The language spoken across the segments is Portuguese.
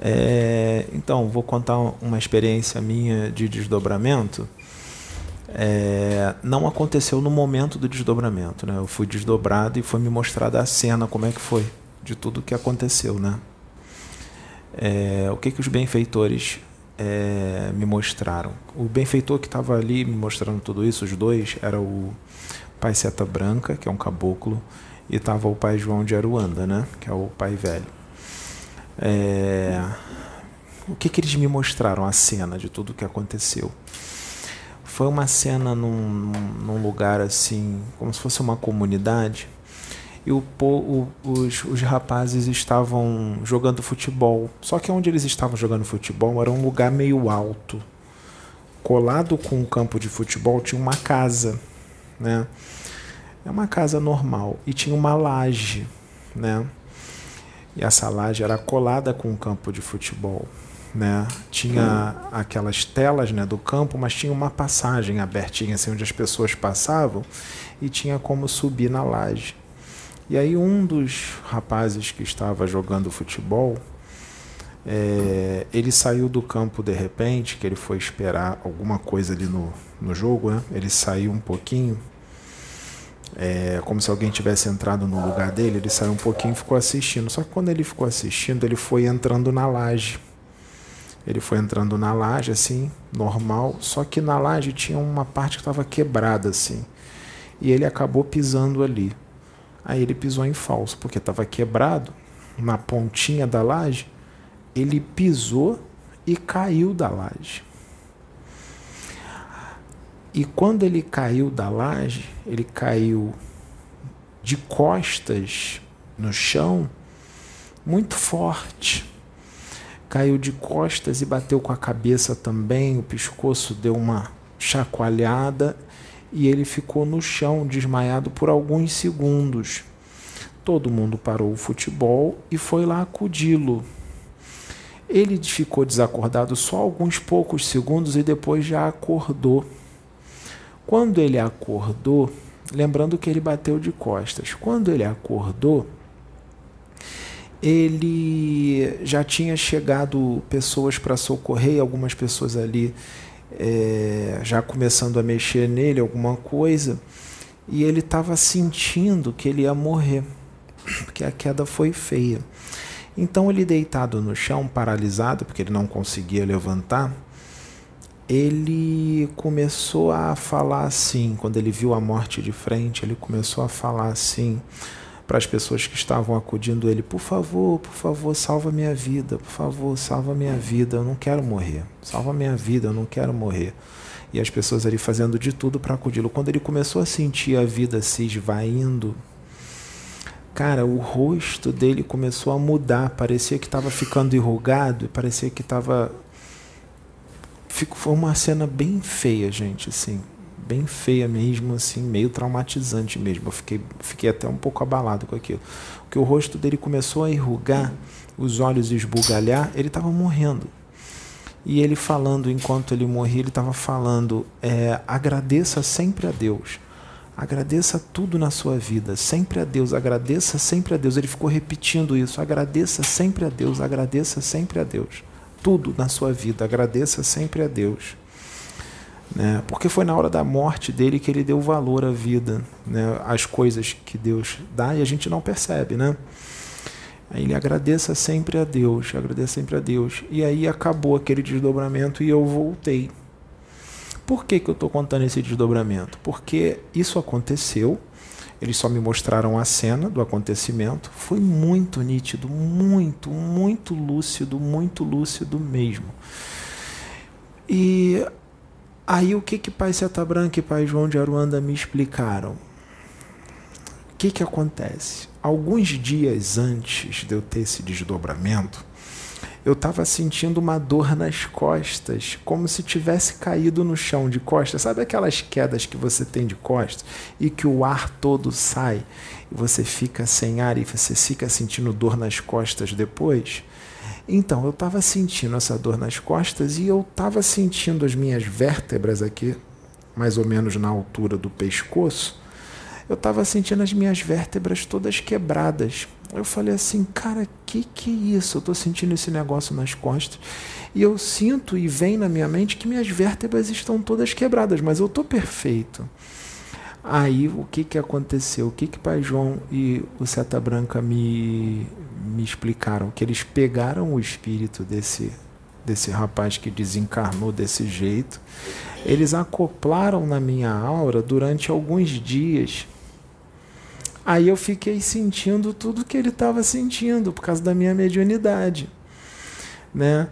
É, então, vou contar uma experiência minha de desdobramento. É, não aconteceu no momento do desdobramento, né? Eu fui desdobrado e foi me mostrada a cena, como é que foi, de tudo que aconteceu, né? É, o que, que os benfeitores é, me mostraram? O benfeitor que estava ali me mostrando tudo isso, os dois, era o pai Seta Branca, que é um caboclo, e estava o pai João de Aruanda, né? Que é o pai velho. É, o que, que eles me mostraram? A cena de tudo que aconteceu. Foi uma cena num, num lugar assim, como se fosse uma comunidade, e o, o, os, os rapazes estavam jogando futebol. Só que onde eles estavam jogando futebol era um lugar meio alto. Colado com um campo de futebol tinha uma casa, né? É uma casa normal e tinha uma laje, né? E essa laje era colada com um campo de futebol, né? Tinha aquelas telas, né, do campo, mas tinha uma passagem abertinha assim onde as pessoas passavam e tinha como subir na laje. E aí um dos rapazes que estava jogando futebol, é, ele saiu do campo de repente, que ele foi esperar alguma coisa ali no, no jogo, né? Ele saiu um pouquinho é, como se alguém tivesse entrado no lugar dele, ele saiu um pouquinho e ficou assistindo. Só que quando ele ficou assistindo, ele foi entrando na laje. Ele foi entrando na laje, assim, normal, só que na laje tinha uma parte que estava quebrada, assim. E ele acabou pisando ali. Aí ele pisou em falso, porque estava quebrado, na pontinha da laje. Ele pisou e caiu da laje. E quando ele caiu da laje, ele caiu de costas no chão, muito forte. Caiu de costas e bateu com a cabeça também, o pescoço deu uma chacoalhada e ele ficou no chão, desmaiado por alguns segundos. Todo mundo parou o futebol e foi lá acudi-lo. Ele ficou desacordado só alguns poucos segundos e depois já acordou. Quando ele acordou, lembrando que ele bateu de costas, quando ele acordou, ele já tinha chegado pessoas para socorrer, algumas pessoas ali é, já começando a mexer nele, alguma coisa, e ele estava sentindo que ele ia morrer, porque a queda foi feia. Então ele deitado no chão, paralisado, porque ele não conseguia levantar, ele começou a falar assim, quando ele viu a morte de frente, ele começou a falar assim para as pessoas que estavam acudindo ele: Por favor, por favor, salva minha vida, por favor, salva minha vida, eu não quero morrer, salva minha vida, eu não quero morrer. E as pessoas ali fazendo de tudo para acudi-lo. Quando ele começou a sentir a vida se esvaindo, cara, o rosto dele começou a mudar, parecia que estava ficando enrugado, parecia que estava Fico, foi uma cena bem feia, gente, assim, bem feia mesmo, assim, meio traumatizante mesmo. Eu fiquei, fiquei até um pouco abalado com aquilo. Porque o rosto dele começou a enrugar, os olhos esbugalhar, ele estava morrendo. E ele falando, enquanto ele morria, ele estava falando: é, agradeça sempre a Deus. Agradeça tudo na sua vida, sempre a Deus, agradeça sempre a Deus. Ele ficou repetindo isso: agradeça sempre a Deus, agradeça sempre a Deus tudo na sua vida, agradeça sempre a Deus. Né? Porque foi na hora da morte dele que ele deu valor à vida, né? às coisas que Deus dá e a gente não percebe. Né? Aí ele agradeça sempre a Deus, agradeça sempre a Deus. E aí acabou aquele desdobramento e eu voltei. Por que, que eu estou contando esse desdobramento? Porque isso aconteceu eles só me mostraram a cena do acontecimento. Foi muito nítido, muito, muito lúcido, muito lúcido mesmo. E aí o que que Pai Seta Branca e Pai João de Aruanda me explicaram? O que que acontece? Alguns dias antes de eu ter esse desdobramento, eu estava sentindo uma dor nas costas, como se tivesse caído no chão de costas. Sabe aquelas quedas que você tem de costas e que o ar todo sai e você fica sem ar e você fica sentindo dor nas costas depois? Então, eu estava sentindo essa dor nas costas e eu estava sentindo as minhas vértebras aqui, mais ou menos na altura do pescoço, eu estava sentindo as minhas vértebras todas quebradas. Eu falei assim, cara, que que é isso? Eu estou sentindo esse negócio nas costas e eu sinto e vem na minha mente que minhas vértebras estão todas quebradas, mas eu estou perfeito. Aí o que, que aconteceu? O que que Pai João e o Seta Branca me, me explicaram? Que eles pegaram o espírito desse, desse rapaz que desencarnou desse jeito, eles acoplaram na minha aura durante alguns dias. Aí eu fiquei sentindo tudo que ele estava sentindo por causa da minha mediunidade, né?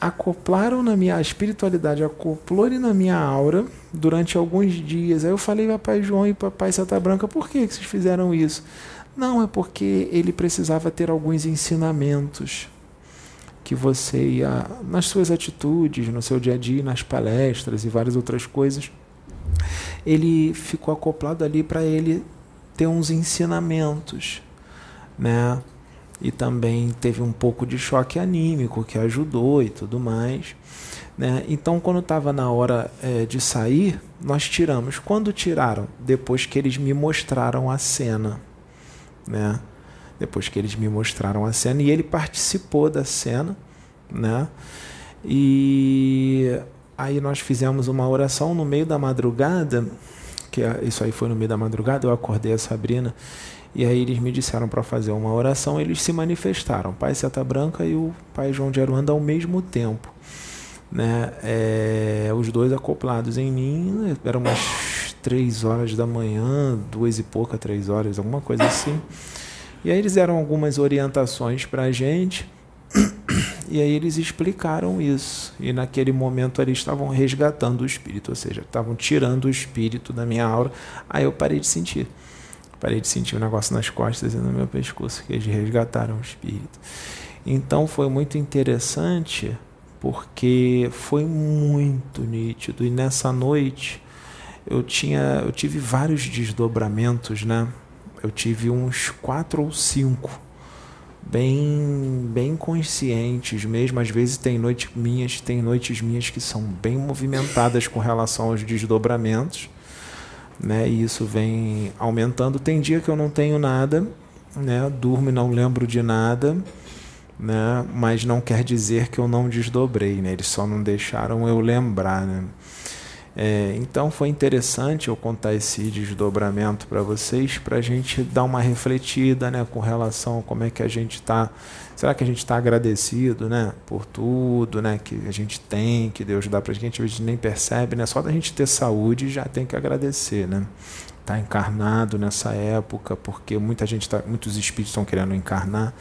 acoplaram na minha a espiritualidade, acoplou na minha aura durante alguns dias. Aí eu falei para Pai João e Papai Santa Branca, por que, que vocês fizeram isso? Não, é porque ele precisava ter alguns ensinamentos que você ia, nas suas atitudes, no seu dia a dia, nas palestras e várias outras coisas, ele ficou acoplado ali para ele ter uns ensinamentos, né? e também teve um pouco de choque anímico que ajudou e tudo mais. Né? Então, quando estava na hora é, de sair, nós tiramos. Quando tiraram? Depois que eles me mostraram a cena. Né? Depois que eles me mostraram a cena. E ele participou da cena. Né? E aí nós fizemos uma oração no meio da madrugada. É, isso aí foi no meio da madrugada. Eu acordei a Sabrina e aí eles me disseram para fazer uma oração, eles se manifestaram, Pai Seta Branca e o Pai João de Aruanda ao mesmo tempo. Né? É, os dois acoplados em mim, eram umas três horas da manhã, duas e pouca, três horas, alguma coisa assim. E aí eles deram algumas orientações para a gente, e aí eles explicaram isso. E naquele momento eles estavam resgatando o espírito, ou seja, estavam tirando o espírito da minha aura. Aí eu parei de sentir. Parei de sentir um negócio nas costas e no meu pescoço, que eles resgataram o espírito. Então foi muito interessante, porque foi muito nítido. E nessa noite eu tinha, eu tive vários desdobramentos, né? Eu tive uns quatro ou cinco, bem, bem conscientes mesmo. Às vezes tem noites minhas, tem noites minhas que são bem movimentadas com relação aos desdobramentos né? E isso vem aumentando. Tem dia que eu não tenho nada, né? Durmo e não lembro de nada, né? Mas não quer dizer que eu não desdobrei, né? Eles só não deixaram eu lembrar, né? É, então foi interessante eu contar esse desdobramento para vocês, para a gente dar uma refletida né, com relação a como é que a gente está. Será que a gente está agradecido né, por tudo né, que a gente tem, que Deus dá para a gente? A gente nem percebe, né? só da gente ter saúde já tem que agradecer. Né? Tá encarnado nessa época, porque muita gente tá, muitos espíritos estão querendo encarnar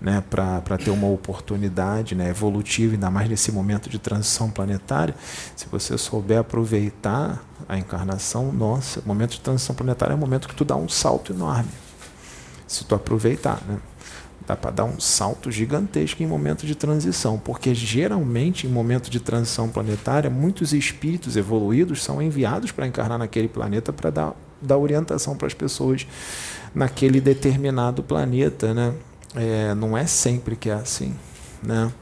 né, para ter uma oportunidade né, evolutiva, ainda mais nesse momento de transição planetária. Se você souber aproveitar a encarnação, nossa, o momento de transição planetária é um momento que tu dá um salto enorme. Se tu aproveitar, né? Dá para dar um salto gigantesco em momento de transição, porque geralmente em momento de transição planetária, muitos espíritos evoluídos são enviados para encarnar naquele planeta para dar, dar orientação para as pessoas naquele determinado planeta, né? É, não é sempre que é assim, né?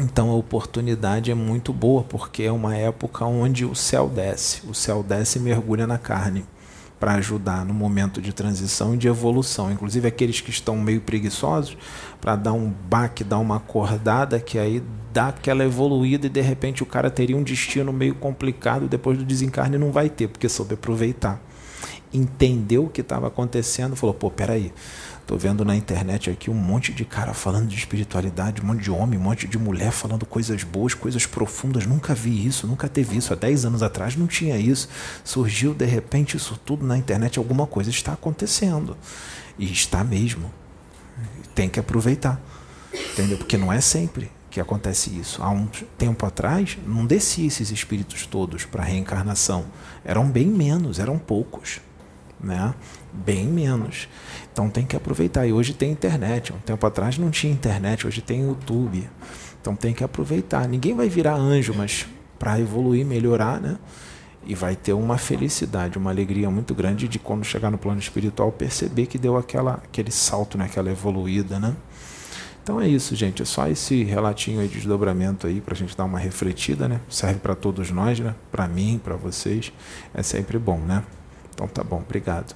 Então a oportunidade é muito boa, porque é uma época onde o céu desce, o céu desce e mergulha na carne para ajudar no momento de transição e de evolução. Inclusive aqueles que estão meio preguiçosos, para dar um baque, dar uma acordada, que aí dá aquela evoluída e de repente o cara teria um destino meio complicado depois do desencarne não vai ter, porque soube aproveitar. Entendeu o que estava acontecendo, falou: pô, peraí. Tô vendo na internet aqui um monte de cara falando de espiritualidade, um monte de homem, um monte de mulher falando coisas boas, coisas profundas. Nunca vi isso, nunca teve isso. Há 10 anos atrás não tinha isso. Surgiu de repente isso tudo na internet, alguma coisa está acontecendo. E está mesmo. Tem que aproveitar. Entendeu? Porque não é sempre que acontece isso. Há um tempo atrás não descia esses espíritos todos para reencarnação. Eram bem menos, eram poucos. Né? Bem menos. Então tem que aproveitar. E hoje tem internet. Um tempo atrás não tinha internet, hoje tem YouTube. Então tem que aproveitar. Ninguém vai virar anjo, mas para evoluir, melhorar, né? E vai ter uma felicidade, uma alegria muito grande de quando chegar no plano espiritual perceber que deu aquela, aquele salto, né? aquela evoluída, né? Então é isso, gente. É só esse relatinho aí de desdobramento aí para a gente dar uma refletida, né? Serve para todos nós, né? Para mim, para vocês. É sempre bom, né? Então tá bom, obrigado.